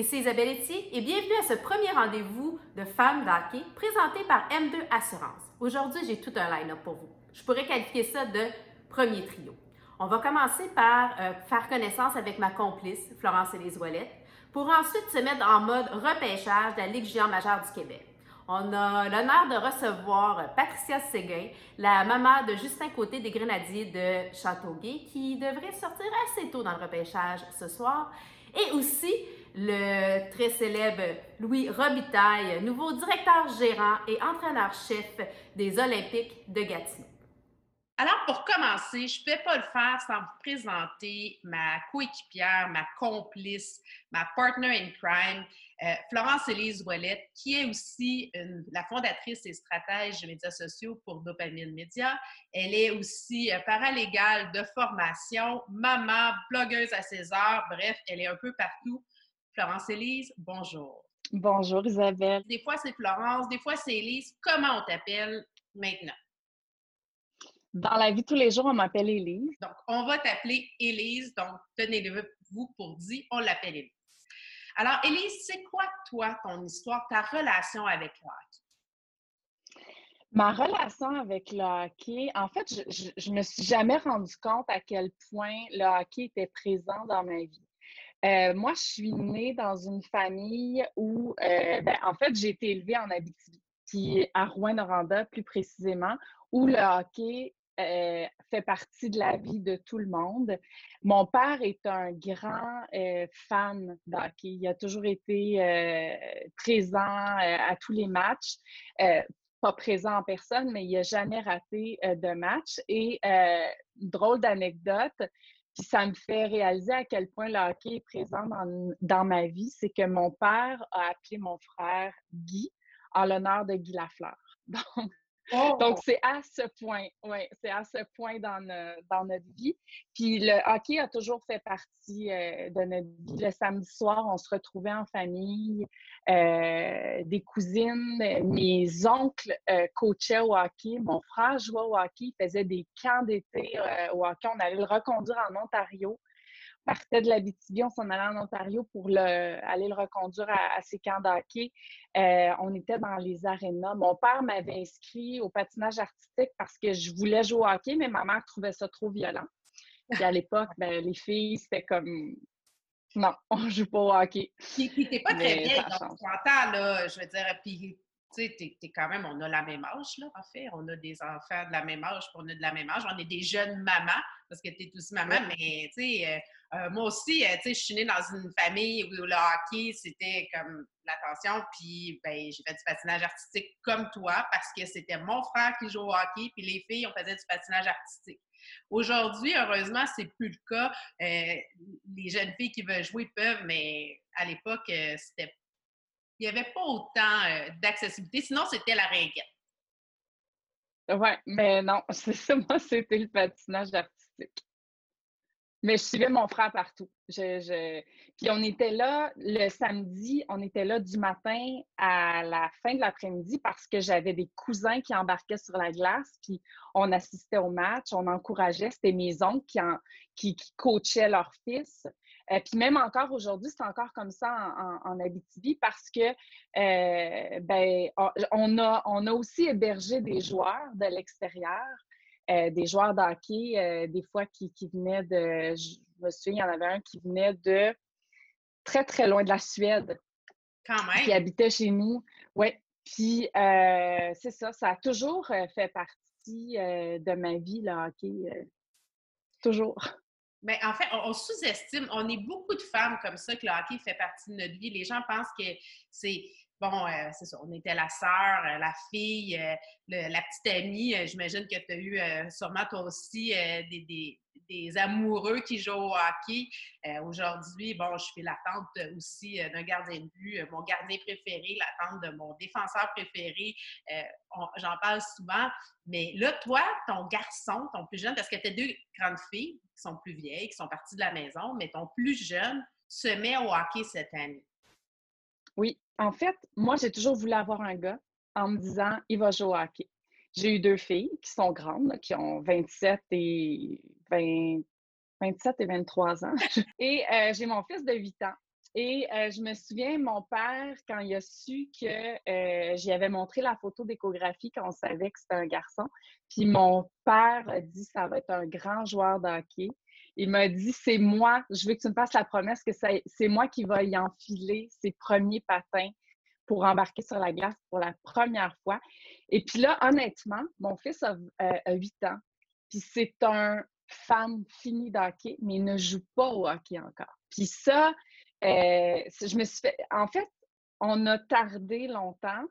ici Isabelle Etier et bienvenue à ce premier rendez-vous de femmes d'hockey présenté par M2 Assurance. Aujourd'hui, j'ai tout un line-up pour vous. Je pourrais qualifier ça de premier trio. On va commencer par euh, faire connaissance avec ma complice, Florence Élise Ouellette, pour ensuite se mettre en mode repêchage de la Ligue géant majeure du Québec. On a l'honneur de recevoir Patricia Séguin, la maman de Justin Côté des Grenadiers de Châteauguay, qui devrait sortir assez tôt dans le repêchage ce soir. Et aussi le très célèbre Louis Robitaille, nouveau directeur gérant et entraîneur-chef des Olympiques de Gatineau. Alors, pour commencer, je ne peux pas le faire sans vous présenter ma coéquipière, ma complice, ma partner in crime, euh, Florence Élise Ouellette, qui est aussi la fondatrice et stratège des médias sociaux pour Dopamine Média. Elle est aussi euh, paralégale de formation, maman, blogueuse à ses heures, bref, elle est un peu partout. Florence Élise, bonjour. Bonjour Isabelle. Des fois c'est Florence, des fois c'est Élise. Comment on t'appelle maintenant? Dans la vie tous les jours, on m'appelle Élise. Donc, on va t'appeler Élise. Donc, tenez-le-vous pour dit, on l'appelle Élise. Alors, Élise, c'est quoi, toi, ton histoire, ta relation avec le hockey? Ma relation avec le hockey, en fait, je ne me suis jamais rendu compte à quel point le hockey était présent dans ma vie. Euh, moi, je suis née dans une famille où, euh, ben, en fait, j'ai été élevée en Abitibi, puis à Rouen-Noranda plus précisément, où le hockey euh, fait partie de la vie de tout le monde. Mon père est un grand fan d'hockey. Il a toujours été présent à tous les matchs. pas présent en personne, mais il n'a jamais raté de match. Et drôle d'anecdote, ça me fait réaliser à quel point le hockey est présent dans, dans ma vie, c'est que mon père a appelé mon frère Guy en l'honneur de Guy Lafleur. donc, oh! c'est à ce point, oui, c'est à ce point dans, dans, notre vie. Puis le hockey a toujours fait partie euh, de notre vie. Le samedi soir, on se retrouvait en famille, euh, des cousines, mes oncles euh, coachaient au hockey, mon frère jouait au hockey, il faisait des camps d'été au hockey. On allait le reconduire en Ontario partait de la BTB, on s'en allait en Ontario pour le, aller le reconduire à, ses camps d'hockey. Euh, on était dans les arénas. Mon père m'avait inscrit au patinage artistique parce que je voulais jouer au hockey, mais ma mère trouvait ça trop violent. Puis à l'époque, ben, les filles, c'était comme non, on joue pas au hockey. Puis, t'es pas très vieille, donc tu là, je veux dire, puis tu sais, t'es, es quand même, on a la même âge, là, en fait. On a des enfants de la même âge, puis on a de la même âge. On est des jeunes mamans, parce que tu es aussi maman, mais tu sais, euh, euh, moi aussi, euh, tu sais, je suis née dans une famille où le hockey, c'était comme l'attention, puis ben, j'ai fait du patinage artistique comme toi, parce que c'était mon frère qui jouait au hockey, puis les filles, on faisait du patinage artistique. Aujourd'hui, heureusement, c'est plus le cas. les jeunes filles qui veulent jouer peuvent, mais à l'époque, c'était il n'y avait pas autant euh, d'accessibilité. Sinon, c'était la ringuette. Oui, mais non, c'est ça, moi, c'était le patinage artistique. Mais je suivais mon frère partout. Puis on était là le samedi, on était là du matin à la fin de l'après-midi parce que j'avais des cousins qui embarquaient sur la glace, puis on assistait au match, on encourageait. C'était mes oncles qui, qui, qui coachaient leur fils. Euh, puis même encore aujourd'hui, c'est encore comme ça en, en, Abitibi parce que euh, ben, on, a, on a aussi hébergé des joueurs de l'extérieur, euh, des joueurs d'hockey, des fois qui, qui, venaient de, je me souviens, il y en avait un qui venait de très, très loin de la Suède. Quand même. Qui habitait chez nous. Oui. Puis c'est ça, ça a toujours fait partie de ma vie, le hockey. toujours. Mais ben, en fait, on, sous-estime, on est beaucoup de femmes comme ça que le hockey fait partie de notre vie. Les gens pensent que c'est bon, euh, c'est ça, on était la sœur, euh, la fille, euh, la petite amie. J'imagine que tu as eu sûrement toi aussi des, des, amoureux qui jouent au hockey. Aujourd'hui, bon, je fais la tante aussi d'un gardien de but, mon gardien préféré, la tante de mon défenseur préféré. J'en parle souvent. Mais là, toi, ton garçon, ton plus jeune, parce que tu as deux grandes filles qui sont plus vieilles, qui sont parties de la maison, mais ton plus jeune se met au hockey cette année. Oui, en fait, moi, j'ai toujours voulu avoir un gars en me disant, il va jouer au hockey. J'ai eu deux filles qui sont grandes, qui ont 27 et 27 et 23 ans. Et euh, j'ai mon fils de 8 ans Et euh, je me souviens, mon père, quand il a su que euh, j'y avais montré la photo d'échographie quand on savait que c'était un garçon, puis mon père a dit ça va être un grand joueur de hockey. Il m'a dit c'est moi, je veux que tu me fasses la promesse que c'est moi qui va y enfiler ses premiers patins pour embarquer sur la glace pour la première fois. Et puis là, honnêtement, mon fils a, 8 euh, ans, puis c'est un fan fini de hockey, mais il ne joue pas au hockey encore. Puis ça, euh, je me suis fait. En fait, on a tardé longtemps.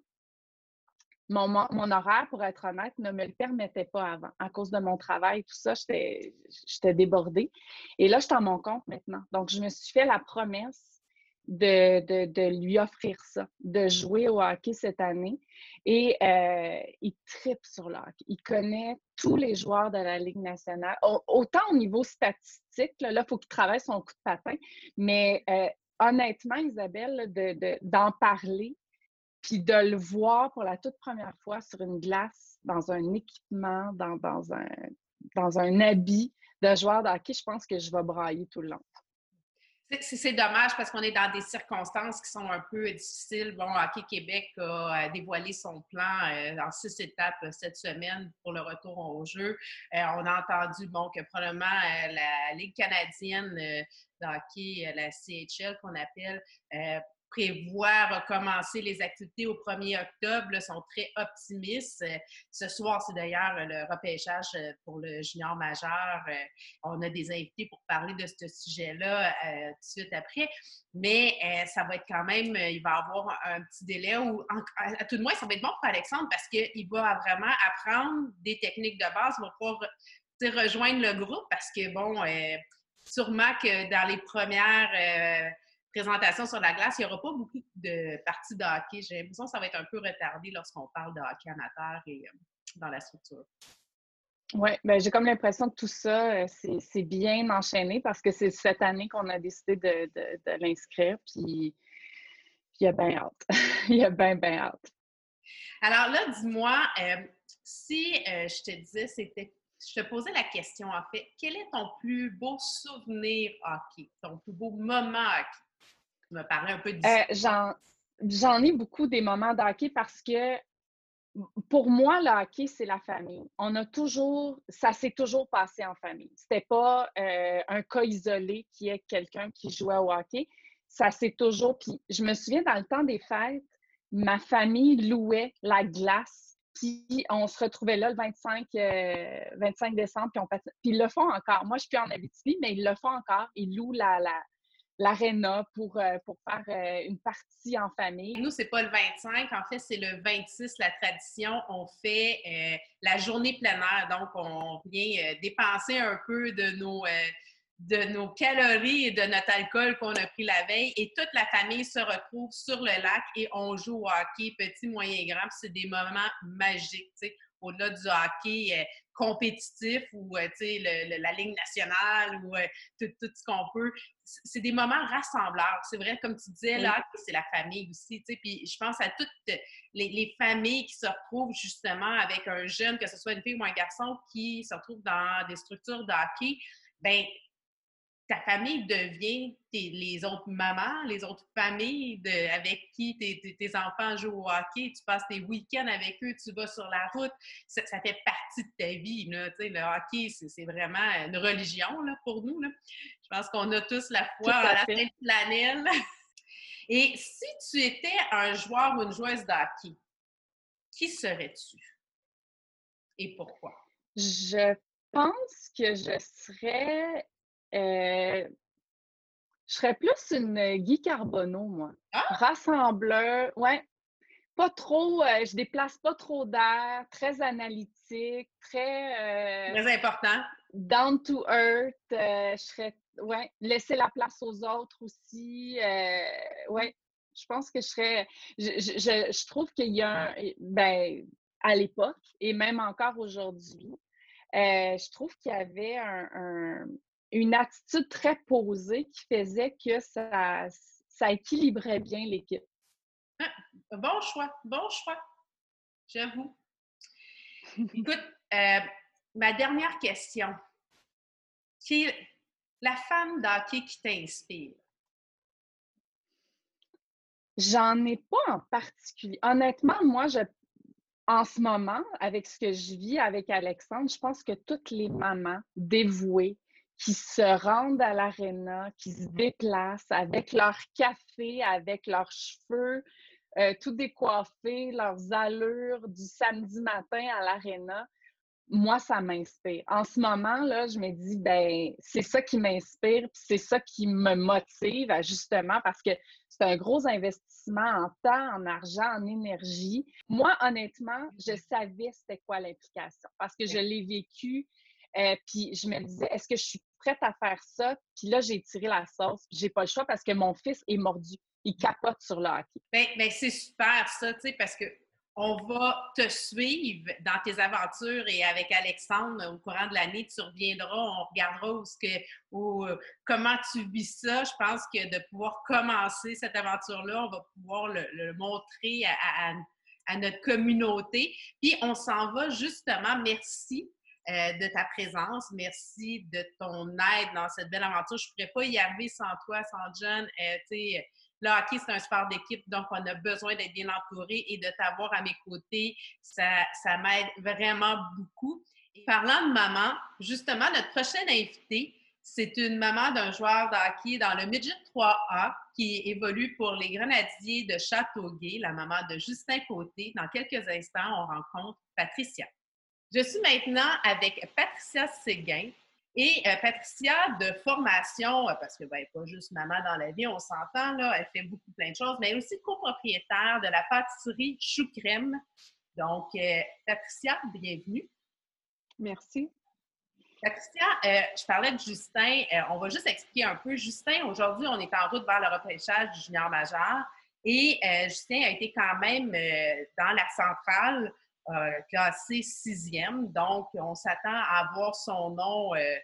Mon, mon, horaire, pour être honnête, ne me le permettait pas avant. À cause de mon travail, tout ça, j'étais débordée. Et là, je suis en mon compte maintenant. Donc, je me suis fait la promesse de, de, de lui offrir ça, de jouer au hockey cette année. Et euh, il tripe sur le hockey. Il connaît tous les joueurs de la Ligue nationale. Autant au niveau statistique, là, il faut qu'il travaille son coup de patin, mais euh, honnêtement, Isabelle, d'en parler, de le voir pour la toute première fois sur une glace, dans un équipement, dans, dans, un, dans un habit de joueur de hockey, je pense que je vais brailler tout le long. C'est dommage parce qu'on est dans des circonstances qui sont un peu difficiles. Bon, Hockey Québec a euh, dévoilé son plan euh, en six étapes euh, cette semaine pour le retour au jeu. on a entendu bon, que probablement la Ligue canadienne de hockey, la CHL qu'on appelle, prévoient recommencer les activités au 1er octobre sont très optimistes. Euh, ce soir, c'est d'ailleurs le repêchage euh, pour le junior majeur. Euh, on a des invités pour parler de ce sujet-là tout de suite après. Mais ça va être quand même, il va y avoir un petit délai où, à tout de moins, ça va être bon pour Alexandre parce qu'il va vraiment apprendre des techniques de base, il va pouvoir rejoindre le groupe parce que, bon, sûrement que dans les premières présentation sur la glace, il n'y aura pas beaucoup de parties de hockey. J'ai l'impression que ça va être un peu retardé lorsqu'on parle de hockey amateur et euh, dans la structure. Oui, ben, j'ai comme l'impression que tout ça, euh, c'est bien enchaîné parce que c'est cette année qu'on a décidé de, l'inscrire. Puis il y a bien hâte. il y a bien, bien hâte. Alors là, dis-moi, euh, si je te disais, c'était je te posais la question en fait, quel est ton plus beau souvenir hockey, ton plus beau moment hockey? Me un peu euh, J'en ai beaucoup des moments d'hockey parce que pour moi, le hockey, c'est la famille. On a toujours, ça s'est toujours passé en famille. C'était pas euh, un cas isolé qui est quelqu'un qui jouait au hockey. Ça s'est toujours. Puis je me souviens dans le temps des fêtes, ma famille louait la glace. Puis on se retrouvait là le 25, 25 euh, décembre, puis, on puis ils le font encore. Moi, je suis plus en Abitibi, mais ils le font encore. Ils louent la, la, l'aréna pour, euh, pour faire euh, une partie en famille. Nous, c'est pas le 25, en fait, c'est le 26, la tradition. On fait euh, la journée plein air, donc on vient dépenser un peu de nos, de nos calories et de notre alcool qu'on a pris la veille et toute la famille se retrouve sur le lac et on joue au hockey, petit, moyen, grand. C'est des moments magiques, au-delà du hockey compétitif ou euh, la ligne nationale ou euh, tout, ce qu'on peut. C'est des moments rassembleurs. C'est vrai, comme tu disais, là, c'est la famille aussi. Puis je pense à toutes les, familles qui se retrouvent justement avec un jeune, que ce soit une fille ou un garçon, qui se retrouve dans des structures de hockey. Ben, ta famille devient les autres mamans, les autres familles avec qui tes, enfants jouent au hockey, tu passes tes week-ends avec eux, tu vas sur la route, ça, fait partie de ta vie. Là, le hockey, c'est vraiment une religion là, pour nous. Là. Je pense qu'on a tous la foi à, la fin de l'année. Et si tu étais un joueur ou une joueuse de hockey, qui serais-tu? Et pourquoi? Je pense que je serais euh, je serais plus une Guy Carbonneau, moi. Ah! Rassembleur, ouais. Pas trop, euh, je déplace pas trop d'air, très analytique, très. Euh, très important. Down to earth. je serais, ouais, laisser la place aux autres aussi. ouais, je pense que je serais. Je, trouve qu'il y a un. Ben, à l'époque, et même encore aujourd'hui, je trouve qu'il y avait un, une attitude très posée qui faisait que ça, ça équilibrait bien l'équipe. Ah, bon choix, bon choix, j'avoue. Écoute, euh, ma dernière question. Qui est la femme d'hockey qui t'inspire? J'en ai pas en particulier. Honnêtement, moi, je, en ce moment, avec ce que je vis avec Alexandre, je pense que toutes les mamans dévouées qui se rendent à l'aréna, qui se déplacent avec leur café, avec leurs cheveux, euh, tout décoiffé, leurs allures du samedi matin à l'aréna, moi, ça m'inspire. En ce moment, là, je me dis, ben, c'est ça qui m'inspire, c'est ça qui me motive, justement, parce que c'est un gros investissement en temps, en argent, en énergie. Moi, honnêtement, je savais c'était quoi l'implication parce que je l'ai vécu. Euh, puis je me disais, est-ce que je suis prête à faire ça? Puis là, j'ai tiré la sauce. J'ai pas le choix parce que mon fils est mordu. Il capote sur le hockey. Bien, ben, c'est super ça, tu sais, parce que on va te suivre dans tes aventures et avec Alexandre au courant de l'année, tu reviendras, on regardera où que, euh, comment tu vis ça. Je pense que de pouvoir commencer cette aventure-là, on va pouvoir le, montrer à, notre communauté. Puis on s'en va justement. Merci. Euh, de ta présence. Merci de ton aide dans cette belle aventure. Je ne pourrais pas y arriver sans toi, sans John. Euh, le hockey, c'est un sport d'équipe, donc on a besoin d'être bien entouré et de t'avoir à mes côtés, ça, m'aide vraiment beaucoup. Parlant de maman, justement, notre prochaine invitée, c'est une maman d'un joueur de dans le Midget 3A qui évolue pour les Grenadiers de Châteauguay, la maman de Justin Côté. Dans quelques instants, on rencontre Patricia. Je suis maintenant avec Patricia Séguin, et euh, Patricia, de formation, euh, parce que ben, pas juste maman dans la vie, on s'entend, là, elle fait beaucoup plein de choses, mais elle est aussi copropriétaire de la pâtisserie Chou Crème. Donc, euh, Patricia, bienvenue. Merci. Patricia, je parlais de Justin. on va juste expliquer un peu. Justin, aujourd'hui, on est en route vers le repêchage du junior majeur. Et Justin a été quand même dans la centrale classé sixième. Donc, on s'attend à voir son nom euh,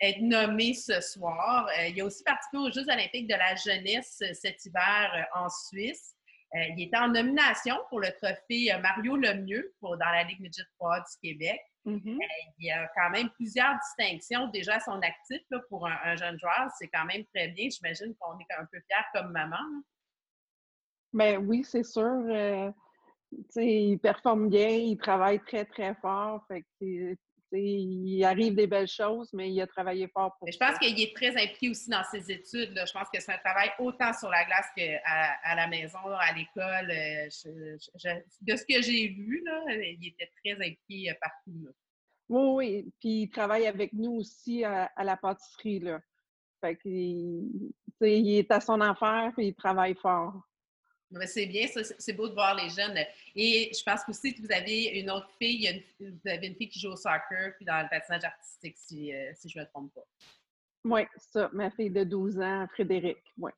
être nommé ce soir. Euh, il a aussi participé aux Jeux olympiques de la jeunesse cet hiver en Suisse. il était en nomination pour le trophée Mario Lemieux pour, dans la Ligue Midget 3 du Québec. Mm-hmm. il y a quand même plusieurs distinctions déjà à son actif pour un, jeune joueur. C'est quand même très bien. J'imagine qu'on est un peu fiers comme maman. Ben oui, c'est sûr il performe bien, il travaille très, très fort. Fait il arrive des belles choses, mais il a travaillé fort pour Je pense qu'il est très impliqué aussi dans ses études. Je pense que c'est un travail autant sur la glace qu'à à la maison, à l'école. Euh, de ce que j'ai vu, là, il était très impliqué euh, partout. Oui, oui. Puis il travaille avec nous aussi à, la pâtisserie. Là. Fait il est à son affaire et il travaille fort. C'est bien, c'est beau de voir les jeunes. Et je pense aussi que vous avez une autre fille, vous avez une fille qui joue au soccer, puis dans le patinage artistique, si, euh, si je ne me trompe pas. Oui, ça, ma fille de 12 ans, Frédéric, oui.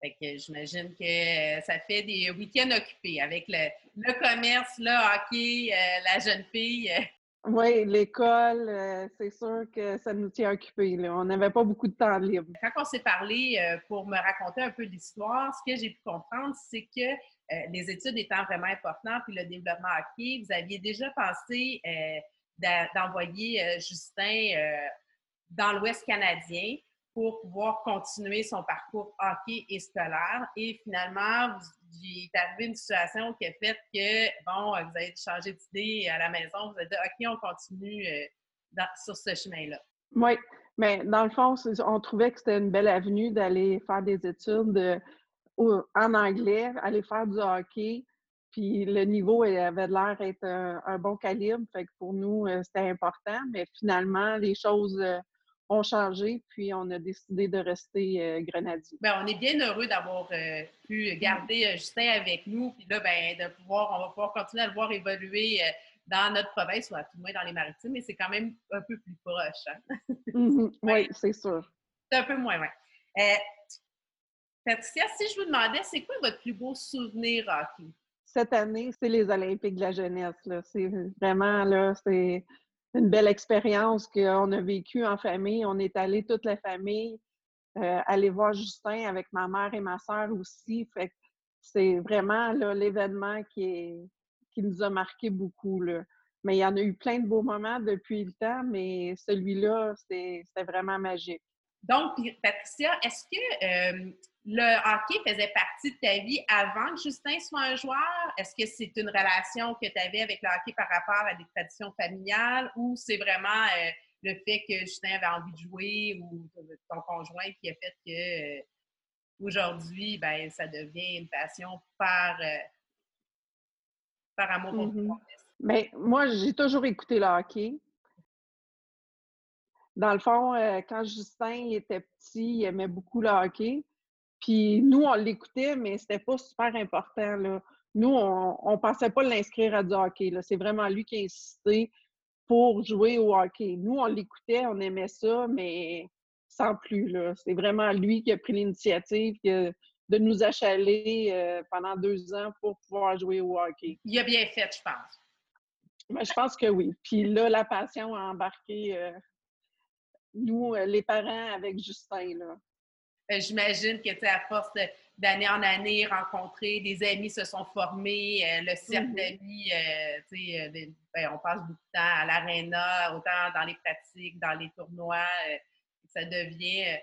Fait que j'imagine que euh, ça fait des week-ends occupés avec le, commerce, le hockey, euh, la jeune fille. Oui, l'école, euh, c'est sûr que ça nous tient occupés. On n'avait pas beaucoup de temps libre. Quand on s'est parlé euh, pour me raconter un peu l'histoire, ce que j'ai pu comprendre, c'est que euh, les études étant vraiment importantes, puis le développement hockey, vous aviez déjà pensé d'envoyer Justin dans l'Ouest canadien pour pouvoir continuer son parcours hockey et scolaire. Et finalement, il est arrivé une situation qui a fait que, bon, vous avez changé d'idée à la maison, vous avez dit, OK, on continue euh, sur ce chemin-là. Oui, mais dans le fond, on trouvait que c'était une belle avenue d'aller faire des études en anglais, aller faire du hockey. Puis le niveau avait l'air d'être un, bon calibre. Fait que pour nous, euh, c'était important. Mais finalement, les choses euh, ont changé, puis on a décidé de rester euh, grenadier. Bien, on est bien heureux d'avoir euh, pu garder euh, Justin avec nous, puis là, ben, de pouvoir, on va pouvoir continuer à le voir évoluer dans notre province, ou à tout le moins dans les maritimes, mais c'est quand même un peu plus proche. Hein? Mm-hmm. Oui, c'est sûr. C'est un peu moins, oui. Patricia, si je vous demandais, c'est quoi votre plus beau souvenir hockey? Cette année, c'est les Olympiques de la jeunesse. C'est vraiment, là, c'est une belle expérience qu'on a vécue en famille. On est allé toute la famille euh, aller voir Justin avec ma mère et ma soeur aussi. Fait c'est vraiment l'événement qui, qui nous a marqué beaucoup. Là. Mais il y en a eu plein de beaux moments depuis le temps, mais celui-là, c'était vraiment magique. Donc, Patricia, est-ce que euh, le hockey faisait partie de ta vie avant que Justin soit un joueur? Est-ce que c'est une relation que tu avais avec le hockey par rapport à des traditions familiales ou c'est vraiment euh, le fait que Justin avait envie de jouer ou ton conjoint qui a fait que euh, aujourd'hui, ben, ça devient une passion par, euh, par amour pour mm-hmm. Mais moi, j'ai toujours écouté le hockey. Dans le fond, quand Justin était petit, il aimait beaucoup le hockey. Puis nous, on l'écoutait, mais c'était pas super important. Là. Nous, on ne pensait pas l'inscrire à du hockey. C'est vraiment lui qui a insisté pour jouer au hockey. Nous, on l'écoutait, on aimait ça, mais sans plus. C'est vraiment lui qui a pris l'initiative de nous achaler euh, pendant deux ans pour pouvoir jouer au hockey. Il a bien fait, je pense. Ben, je pense que oui. Puis là, la passion a embarqué euh, nous, euh, les parents, avec Justin. Là. Euh, j'imagine que, à force d'année en année, rencontrer, des amis se sont formés, euh, le cercle mm-hmm. d'amis, euh, ben, on passe beaucoup de temps à l'aréna, autant dans les pratiques, dans les tournois. ça devient,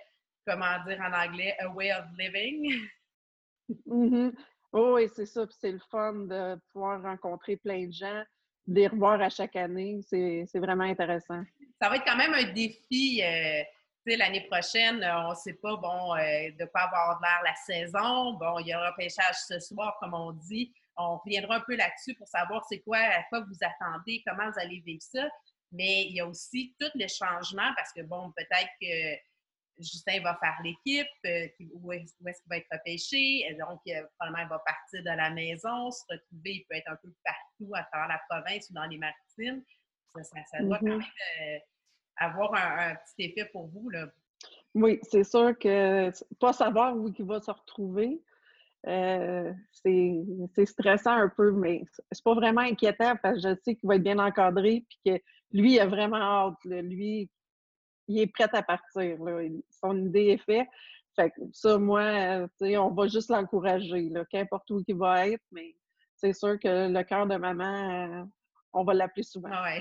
comment dire en anglais, a way of living. Mm-hmm. oui, c'est ça. c'est le fun de pouvoir rencontrer plein de gens, de les revoir à chaque année. C'est vraiment intéressant. Ça va être quand même un défi l'année prochaine, euh, on ne sait pas bon, euh, de quoi avoir l'air la saison. Bon, il y aura un pêchage ce soir, comme on dit. On reviendra un peu là-dessus pour savoir c'est quoi, à quoi vous attendez, comment vous allez vivre ça. Mais il y a aussi tous les changements parce que, bon, peut-être que Justin va faire l'équipe, euh, où est-ce qu'il va être repêché. Donc, probablement, il va partir de la maison, se retrouver, il peut être un peu partout à travers la province ou dans les maritimes. Ça, doit quand mm-hmm. même avoir un, petit effet pour vous. Là. Oui, c'est sûr que pas savoir où il va se retrouver, euh, c'est stressant un peu, mais c'est pas vraiment inquiétant parce que je sais qu'il va être bien encadré puis que lui, il a vraiment hâte. Lui, il est prêt à partir. Son idée est faite. Fait que ça, moi, on va juste l'encourager, qu'importe où il va être, mais c'est sûr que le cœur de maman, euh, on va l'appeler souvent. Ah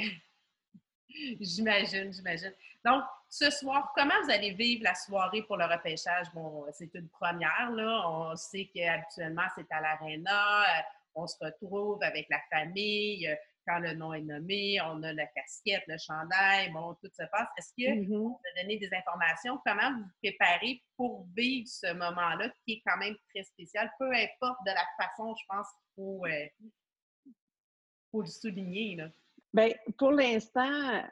J'imagine, j'imagine. Donc, ce soir, comment vous allez vivre la soirée pour le repêchage? Bon, c'est une première, là. On sait qu'habituellement, c'est à l'aréna. Euh, on se retrouve avec la famille. Euh, quand le nom est nommé, on a la casquette, le chandail, bon, tout se passe. Est-ce que mm-hmm. vous donner des informations? Comment vous vous préparez pour vivre ce moment-là qui est quand même très spécial, peu importe de la façon, je pense, qu'il faut, euh, faut le souligner, là? Bien, pour l'instant,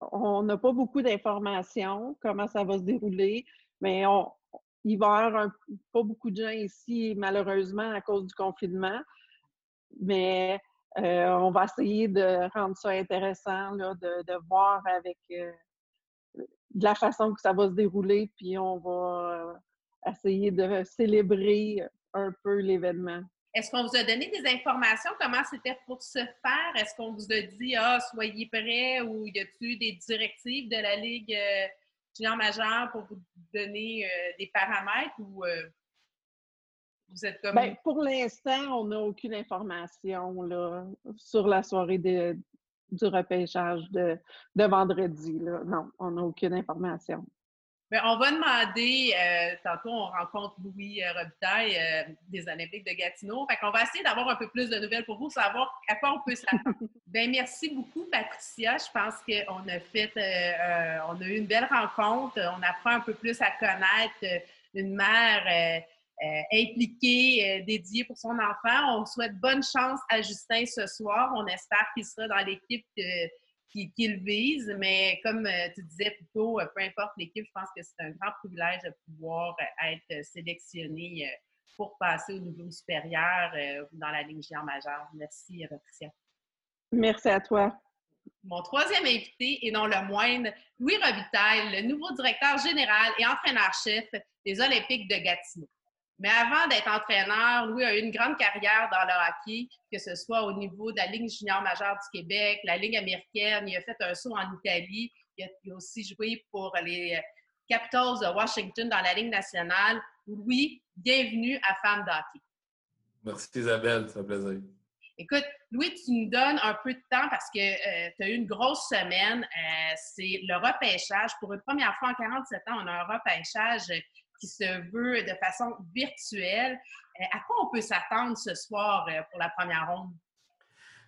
on n'a pas beaucoup d'informations, comment ça va se dérouler, mais on, il va y avoir pas beaucoup de gens ici, malheureusement, à cause du confinement. Mais euh, on va essayer de rendre ça intéressant, de, voir avec euh, de la façon que ça va se dérouler, puis on va euh, essayer de célébrer un peu l'événement. Est-ce qu'on vous a donné des informations? Comment c'était pour se faire? Est-ce qu'on vous a dit, ah, soyez prêts ou y a-t-il des directives de la Ligue euh, junior majeure pour vous donner euh, des paramètres ou euh, vous êtes comme. Bien, pour l'instant, on n'a aucune information là, sur la soirée de, du repêchage de, de vendredi. Là. Non, on n'a aucune information. On va demander, euh, tantôt on rencontre Louis euh, Robitaille euh, des Olympiques de Gatineau. Fait qu'on va essayer d'avoir un peu plus de nouvelles pour vous, savoir à quoi on peut s'attendre. ben merci beaucoup, Patricia. Je pense qu'on a fait, on a eu une belle rencontre. On apprend un peu plus à connaître une mère impliquée, dédiée pour son enfant. On souhaite bonne chance à Justin ce soir. On espère qu'il sera dans l'équipe qu'il vise, mais comme euh, tu disais plus tôt, euh, peu importe l'équipe, je pense que c'est un grand privilège de pouvoir euh, être sélectionné pour passer au niveau supérieur dans la ligne géant majeure. Merci, Patricia. Merci à toi. Mon troisième invité, et non le moindre, Louis Robitaille, le nouveau directeur général et entraîneur-chef des Olympiques de Gatineau. Mais avant d'être entraîneur, Louis a eu une grande carrière dans le hockey, que ce soit au niveau de la Ligue junior majeure du Québec, la Ligue américaine. Il a fait un saut en Italie. Il a, aussi joué pour les Capitals de Washington dans la Ligue nationale. Louis, bienvenue à Femmes d'hockey. Merci Isabelle, c'est un plaisir. Écoute, Louis, tu nous donnes un peu de temps parce que euh, tu as eu une grosse semaine. Euh, c'est le repêchage. Pour une première fois en 47 ans, on a un repêchage qui se veut de façon virtuelle. à quoi on peut s'attendre ce soir pour la première ronde?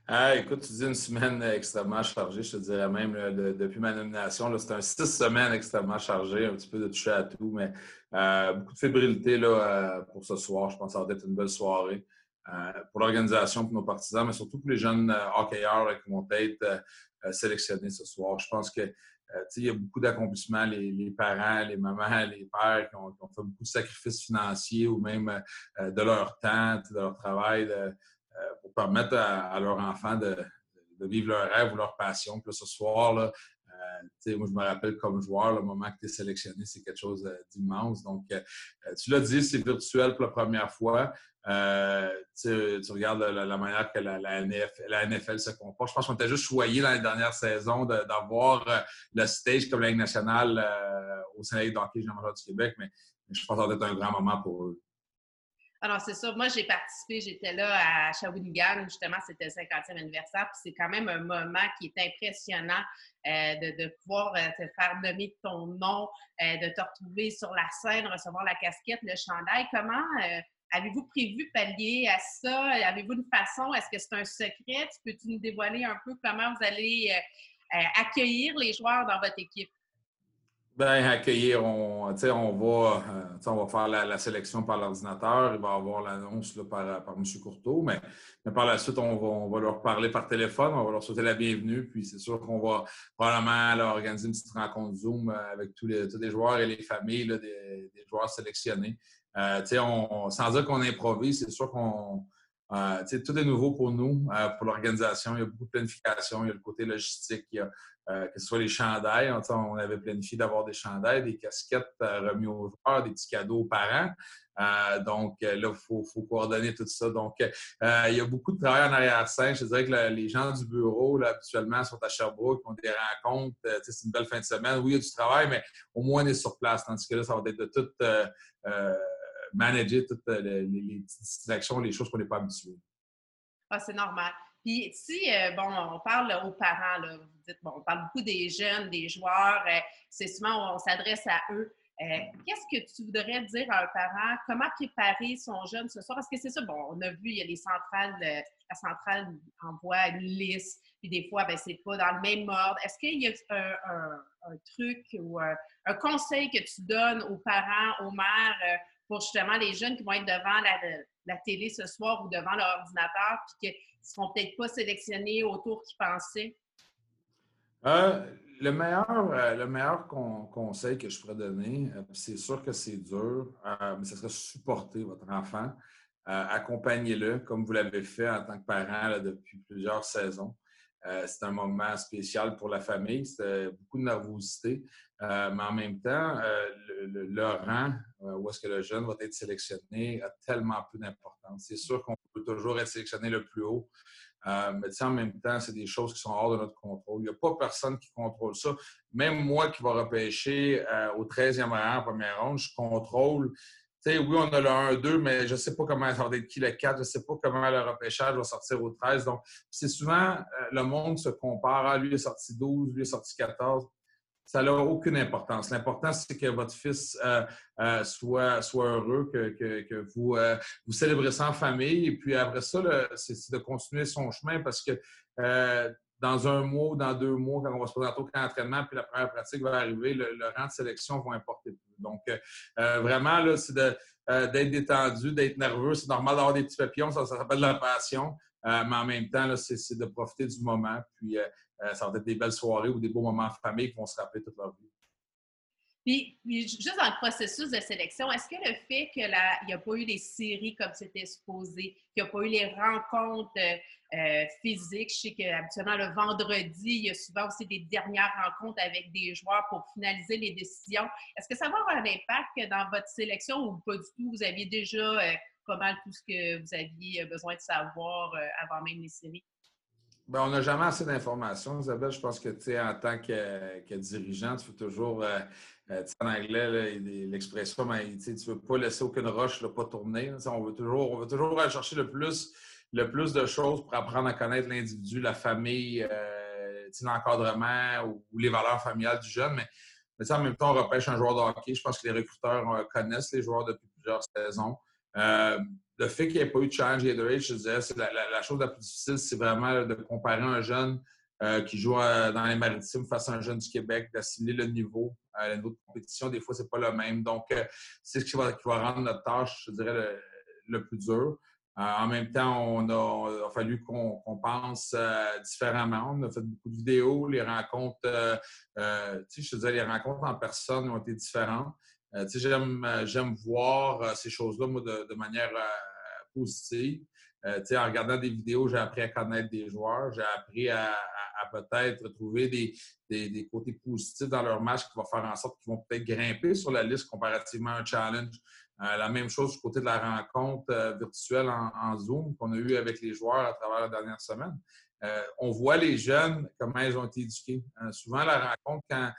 Ah, écoute, tu dis une semaine extrêmement chargée, je te dirais même depuis ma nomination. C'est un six semaines extrêmement chargé, un petit peu de toucher à tout, mais euh, beaucoup de fébrilité là, euh, pour ce soir. Je pense que ça va être une belle soirée euh, pour l'organisation, pour nos partisans, mais surtout pour les jeunes hockeyeurs qui vont être sélectionnés ce soir. Je pense que il y a beaucoup d'accomplissements, les, parents, les mamans, les pères qui ont, fait beaucoup de sacrifices financiers ou même de leur temps, de leur travail. Euh, pour permettre à, leurs enfants de, vivre leur rêve ou leur passion. Puis ce soir, là, euh, moi, je me rappelle comme joueur, le moment que tu es sélectionné, c'est quelque chose euh, d'immense. Donc, tu l'as dit, c'est virtuel pour la première fois. Tu, regardes la, manière que la, NFL, se comporte. Je pense qu'on était juste choyé dans la dernière saison d'avoir le stage comme la Ligue nationale au Sénat d'hockey junior du Québec, mais, je pense que ça va être un grand moment pour eux. Alors, c'est ça. Moi, j'ai participé, j'étais là à Shawinigan, justement, c'était le 50e anniversaire. Puis c'est quand même un moment qui est impressionnant euh, de, pouvoir euh, te faire nommer ton nom, euh, de te retrouver sur la scène, recevoir la casquette, le chandail. Comment avez-vous prévu pallier à ça? Avez-vous une façon? Est-ce que c'est un secret? Peux-tu nous dévoiler un peu comment vous allez accueillir les joueurs dans votre équipe? Bien, accueillir, on, on, va, euh, on va faire la, sélection par l'ordinateur. Il va y avoir l'annonce par, par M. Courteau, mais, mais, par la suite, on va, on va, leur parler par téléphone, on va leur souhaiter la bienvenue. Puis c'est sûr qu'on va probablement organiser une petite rencontre Zoom euh, avec tous les, tous les joueurs et les familles des, des, joueurs sélectionnés. Euh, on, sans dire qu'on improvise, c'est sûr qu'on. Euh, tout est nouveau pour nous, euh, pour l'organisation. Il y a beaucoup de planification, il y a le côté logistique, il y a euh, que ce soit les chandails. On, avait planifié d'avoir des chandails, des casquettes remis aux joueurs, des petits cadeaux aux parents. Donc là, il faut, coordonner tout ça. Donc, il y a beaucoup de travail en arrière-scène. Je dirais que les gens du bureau, là, habituellement, sont à Sherbrooke, ont des rencontres. c'est une belle fin de semaine. Oui, il y a du travail, mais au moins on est sur place. Tandis que là, ça va être de tout manager toutes les, petites distractions, les choses qu'on n'est pas habitué. Ah, c'est normal. Puis si, bon, on parle aux parents, là, bon, on parle beaucoup des jeunes, des joueurs, euh, c'est souvent on s'adresse à eux. Euh, qu'est-ce que tu voudrais dire à un parent? Comment préparer son jeune ce soir? Parce que c'est ça, bon, on a vu, il y a les centrales, euh, la centrale envoie une liste, puis des fois, ben, c'est pas dans le même ordre. Est-ce qu'il y a un, truc ou un, conseil que tu donnes aux parents, aux mères, pour justement les jeunes qui vont être devant la, télé ce soir ou devant leur ordinateur, puis qui ne seront peut-être pas sélectionnés autour qu'ils pensaient? Euh, le meilleur, euh, le meilleur conseil que je pourrais donner, euh, c'est sûr que c'est dur, mais ce serait supporter votre enfant, accompagnez-le comme vous l'avez fait en tant que parent depuis plusieurs saisons. C'est un moment spécial pour la famille, c'est beaucoup de nervosité, mais en même temps, le, le, rang où est-ce que le jeune va être sélectionné a tellement peu d'importance. C'est sûr qu'on peut toujours être sélectionné le plus haut, euh, mais en même temps, c'est des choses qui sont hors de notre contrôle. Il n'y a pas personne qui contrôle ça. Même moi qui vais repêcher euh, au 13e rang, première ronde, je contrôle. Oui, on a le 1-2, mais je ne sais pas comment être qui le 4, je ne sais pas comment le repêchage va sortir au 13. Donc, c'est souvent euh, le monde se compare. Ah, lui est sorti 12, lui est sorti 14 ça n'a aucune importance. L'important, c'est que votre fils euh, euh, soit, heureux, que, vous, vous célébrez ça en famille. Et puis après ça, c'est de continuer son chemin parce que dans un mois ou dans deux mois, quand on va se présenter au camp d'entraînement, puis la première pratique va arriver, le, rang de sélection va importer plus. Donc, vraiment, là, c'est d'être détendu, d'être nerveux. C'est normal d'avoir des petits papillons, ça, ça s'appelle la passion. mais en même temps, c'est de profiter du moment. Puis, euh, ça va être des belles soirées ou des beaux moments en famille qui vont se rappeler toute leur vie. Puis, juste dans le processus de sélection, est-ce que le fait qu'il n'y a pas eu les séries comme c'était supposé, qu'il n'y a pas eu les rencontres euh, physiques, je sais qu'habituellement le vendredi, il y a souvent aussi des dernières rencontres avec des joueurs pour finaliser les décisions. Est-ce que ça va avoir un impact dans votre sélection ou pas du tout? Vous aviez déjà euh, pas mal tout ce que vous aviez besoin de savoir avant même les séries? Ben, on n'a jamais assez d'informations, Isabelle. Je pense que tu en tant que, dirigeant, tu veux toujours, euh, euh, en anglais, l'expression, ben, tu ne veux pas laisser aucune roche là, pas tourner. on, veut toujours, on veut toujours chercher le plus, le plus de choses pour apprendre à connaître l'individu, la famille, euh, l'encadrement ou, les valeurs familiales du jeune. Mais Mais en même temps, on repêche un joueur de hockey. Je pense que les recruteurs connaissent les joueurs depuis plusieurs saisons. le fait qu'il n'y ait pas eu de challenge je disais, c'est la, chose la plus difficile, c'est vraiment de comparer un jeune qui joue dans les maritimes face à un jeune du Québec, d'assimiler le niveau, le niveau de compétition. Des fois, ce n'est pas le même. Donc, c'est ce qui va, rendre notre tâche, je dirais, le plus dur. Euh, en même temps, on a, fallu qu'on pense euh, différemment. On a fait beaucoup de vidéos, les rencontres, euh, je te disais, les rencontres en personne ont été différentes. J'aime voir ces choses-là, de, manière positive. En regardant des vidéos, j'ai appris à connaître des joueurs, j'ai appris à, peut-être trouver des, des, côtés positifs dans leur match qui vont faire en sorte qu'ils vont peut-être grimper sur la liste comparativement à un challenge euh, la même chose du côté de la rencontre euh, virtuelle en, Zoom qu'on a eu avec les joueurs à travers la dernière semaine. Euh, on voit les jeunes, comment ils ont été éduqués. souvent, la rencontre, quand,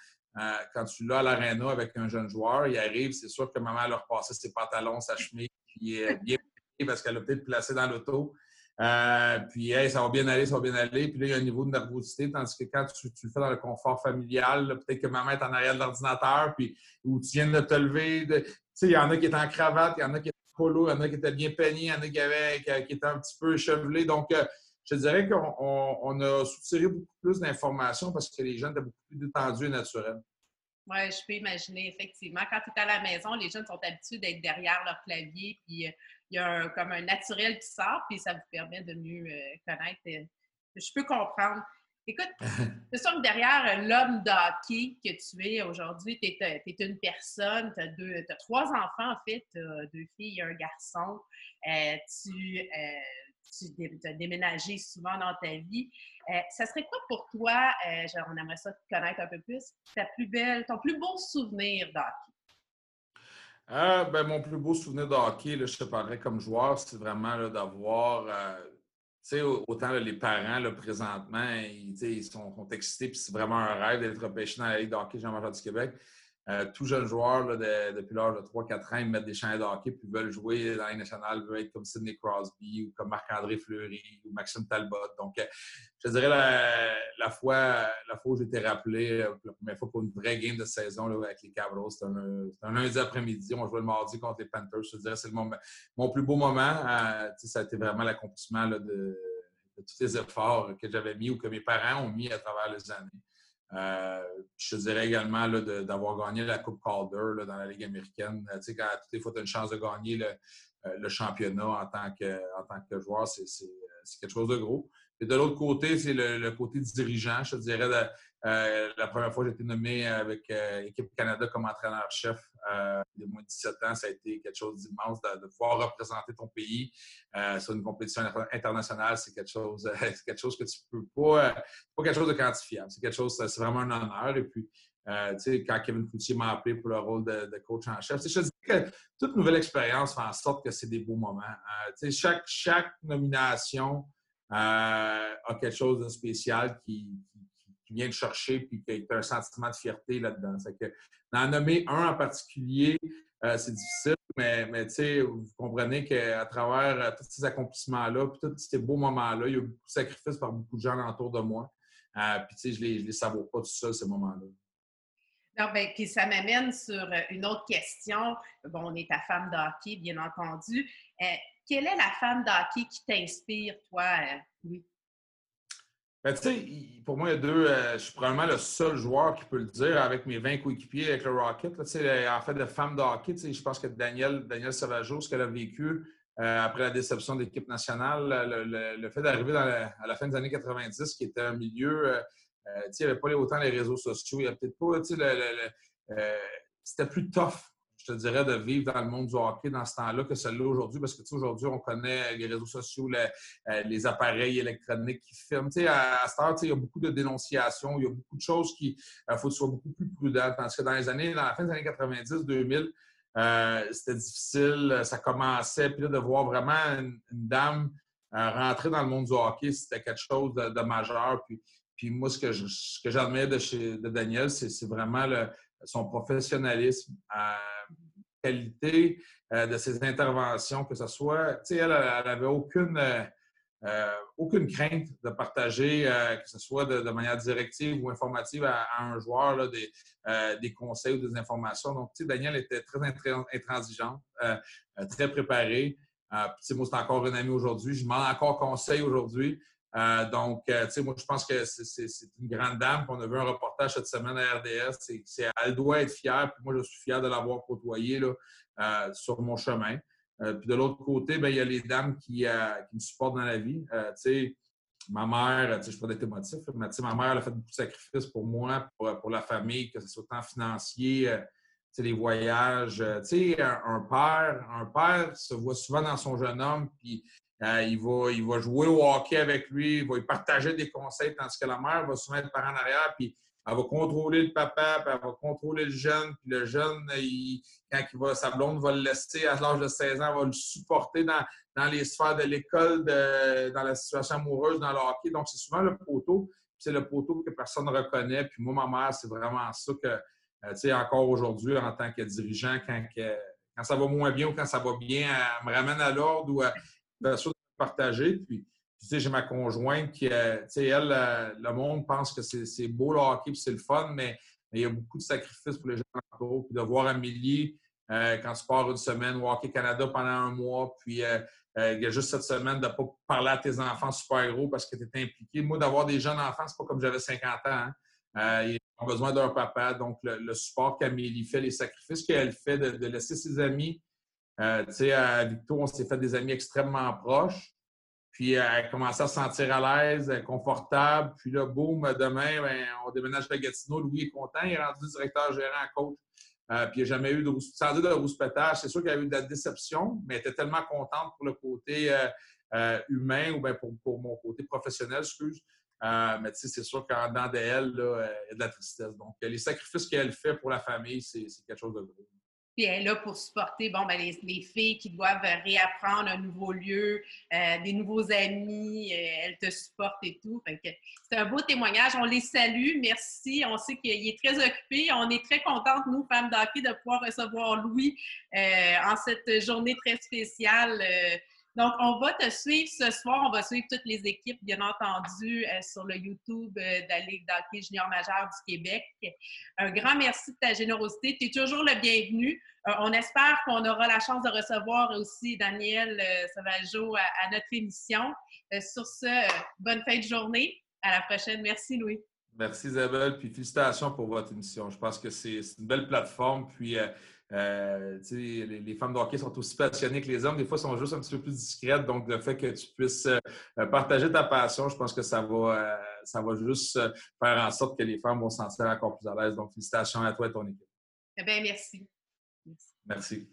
quand tu l'as à l'aréna avec un jeune joueur, il arrive, c'est sûr que maman leur passait ses pantalons, sa chemise, puis bien parce qu'elle l'a peut-être placé dans l'auto. puis, ça va bien aller, ça va bien aller. Puis là, il y a un niveau de nervosité, tandis que quand tu, le fais dans le confort familial, peut-être que maman est en arrière de l'ordinateur, puis où tu viens de te lever, il y en a qui étaient en cravate, il y en a qui étaient en polo, il y en a qui étaient bien peignés, il y en a qui, avaient, étaient un petit peu échevelés. Donc, euh, je dirais qu'on a soutiré beaucoup plus d'informations parce que les gens étaient beaucoup plus détendus et naturels. Oui, je peux imaginer, effectivement. Quand tu es à la maison, les jeunes sont habitués d'être derrière leur clavier, puis euh, il y a comme un naturel qui sort, puis ça vous permet de mieux euh, connaître. je peux comprendre. Écoute, c'est sûr que derrière l'homme d'hockey que tu es aujourd'hui, tu es, une personne, tu as, trois enfants en fait, deux filles et un garçon. Euh, tu, euh, as déménagé souvent dans ta vie. Euh, ça serait quoi pour toi, genre, on aimerait ça te connaître un peu plus, ta plus belle, ton plus beau souvenir d'hockey? Ben, mon plus beau souvenir de hockey, je te parlerais comme joueur, c'est vraiment d'avoir sais, autant les parents, présentement, ils, sont, excités, puis c'est vraiment un rêve d'être repêché dans la Ligue de hockey Jean-Major du Québec. Euh, tout jeune joueur, depuis l'âge de 3-4 ans, ils mettent des champs de hockey puis veulent jouer dans la nationale, veulent être comme Sidney Crosby ou comme Marc-André Fleury ou Maxime Talbot. Donc, euh, je dirais la, fois, la fois où été rappelé, euh, la première fois pour une vraie game de saison avec les Capitals, c'était un, lundi après-midi. On jouait le mardi contre les Panthers. Je dirais c'est mon, plus beau moment. ça a été vraiment l'accomplissement de, tous les efforts que j'avais mis ou que mes parents ont mis à travers les années. Euh, je te dirais également d'avoir gagné la Coupe Calder dans la Ligue américaine. Tu sais, quand toutes les fois tu as une chance de gagner le, euh, championnat en tant que, joueur, c'est quelque chose de gros. Et de l'autre côté, c'est le, côté dirigeant. Je te dirais, euh, la première fois j'ai été nommé avec l'équipe Canada comme entraîneur-chef euh, de moins de 17 ans, ça a été quelque chose d'immense de, pouvoir représenter ton pays euh, sur une compétition internationale. C'est quelque chose, quelque chose que tu peux pas, pas quelque chose de quantifiable. C'est quelque chose, c'est vraiment un honneur. Et puis, euh, quand Kevin Coutier m'a appelé pour le rôle de, coach en chef, je dis que toute nouvelle expérience fait en sorte que c'est des beaux moments. chaque, chaque nomination a quelque chose de spécial qui, vient de chercher puis qui a un sentiment de fierté là-dedans. D'en nommer un en particulier, euh, c'est difficile, mais, mais vous comprenez qu'à travers euh, tous ces accomplissements-là, puis tous ces beaux moments-là, il y a eu beaucoup de sacrifices par beaucoup de gens autour de moi. Euh, puis, je ne les, les savoure pas tout seul, ces moments-là. Non, bien, puis ça m'amène sur une autre question. Bon, on est ta femme d'hockey, bien entendu. quelle est la femme d'hockey qui t'inspire, toi, oui? Ben, tu sais, pour moi, il y a deux. Euh, je suis probablement le seul joueur qui peut le dire avec mes 20 coéquipiers avec le Rocket. en fait, de femme de hockey, je pense que Daniel, Daniel Savageau, ce qu'elle a vécu euh, après la déception de l'équipe nationale, le, fait d'arriver à la fin des années 90, qui était un milieu. Euh, il n'y avait pas autant les réseaux sociaux. Il y a peut-être pas. C'était plus tough je te dirais, de vivre dans le monde du hockey dans ce temps-là que celui-là aujourd'hui, parce que tu sais, aujourd'hui, on connaît les réseaux sociaux, euh, les, appareils électroniques qui filment. Tu sais, à, à cette heure, il y a beaucoup de dénonciations, il y a beaucoup de choses qui il euh, faut que tu sois beaucoup plus prudent. Parce que dans les années, dans la fin des années 90-2000, euh, c'était difficile, ça commençait, puis là, de voir vraiment une, dame rentrer dans le monde du hockey, c'était quelque chose de, majeur. Puis, moi, ce que j'admire de, Daniel, c'est vraiment son professionnalisme qualité euh, de ses interventions, que ce soit, tu sais, elle n'avait aucune, euh, aucune crainte de partager, que ce soit de, manière directive ou informative à, un joueur, des, des, conseils ou des informations. Donc, tu sais, Daniel était très intransigeant, très préparé. puis, moi, c'est encore un ami aujourd'hui. Je demande encore conseil aujourd'hui. Euh, donc, euh, tu sais, moi, je pense que c'est une grande dame. qu'on a vu un reportage cette semaine à RDS. elle doit être fière. Puis moi, je suis fier de l'avoir côtoyée là, euh, sur mon chemin. puis de l'autre côté, bien, il y a les dames qui, me supportent dans la vie. tu sais, ma mère, tu sais, je peux être émotif, mais tu sais, ma mère, elle a fait beaucoup de sacrifices pour moi, pour, la famille, que ce soit tant financier, tu sais, les voyages. tu sais, un, un, père, un père se voit souvent dans son jeune homme, puis euh, il, va, il va jouer au hockey avec lui, il va partager des conseils, tandis que la mère va souvent être par en arrière, puis elle va contrôler le papa, puis elle va contrôler le jeune, puis le jeune, quand il va, sa blonde va le laisser à l'âge de 16 ans, va le supporter dans, dans les sphères de l'école, dans la situation amoureuse, dans le hockey. Donc, c'est souvent le poteau, c'est le poteau que personne ne reconnaît. Puis moi, ma mère, c'est vraiment ça que, euh, tu sais, encore aujourd'hui, en tant que dirigeant, quand, quand ça va moins bien ou quand ça va bien, elle me ramène à l'ordre ou bien de partager. Puis, tu sais, j'ai ma conjointe qui, euh, tu sais, elle, euh, le monde pense que c'est beau le hockey puis c'est le fun, mais, il y a beaucoup de sacrifices pour les gens Puis de voir Amélie, euh, quand tu pars une semaine Hockey Canada pendant un mois, puis il y a juste cette semaine de ne pas parler à tes enfants super gros parce que tu es impliqué. Moi, d'avoir des jeunes enfants, c'est pas comme j'avais 50 ans. Hein. ils ont besoin d'un papa. Donc, le, support qu'Amélie fait, les sacrifices qu'elle fait de, laisser ses amis, euh, tu sais, à Victo, on s'est fait des amis extrêmement proches. Puis euh, elle a commencé à se sentir à l'aise, confortable. Puis là, boum, demain, ben, on déménage à Gatineau. Louis est content, il est rendu directeur gérant coach. Euh, puis il n'y a jamais eu de, sans de. C'est sûr qu'il y a eu de la déception, mais elle était tellement contente pour le côté humain ou bien pour, pour, mon côté professionnel, excuse. mais tu sais, c'est sûr qu'en dedans d'elle, il y a de la tristesse. Donc, les sacrifices qu'elle fait pour la famille, c'est quelque chose de gros. Puis elle est là pour supporter bon, ben, les, filles qui doivent réapprendre un nouveau lieu, euh, des nouveaux amis, euh, elle te supporte et tout. c'est un beau témoignage. On les salue. Merci. On sait qu'il est très occupé. On est très contentes, nous, femmes d'hockey, de pouvoir recevoir Louis euh, en cette journée très spéciale. Donc, on va te suivre ce soir. On va suivre toutes les équipes, bien entendu, euh, sur le YouTube euh, de la Ligue d'hockey junior majeur du Québec. Un grand merci de ta générosité. Tu es toujours le bienvenu. Euh, on espère qu'on aura la chance de recevoir aussi Daniel Sauvageau à, notre émission. sur ce, bonne fin de journée. À la prochaine. Merci, Louis. Merci, Isabelle. Puis félicitations pour votre émission. Je pense que c'est une belle plateforme. Puis, euh, les, les, femmes de hockey sont aussi passionnées que les hommes. Des fois, sont juste un petit peu plus discrètes. Donc, le fait que tu puisses euh, partager ta passion, je pense que ça va, euh, ça va juste faire en sorte que les femmes vont se sentir encore plus à l'aise. Donc, félicitations à toi et ton équipe. Eh bien, merci. merci.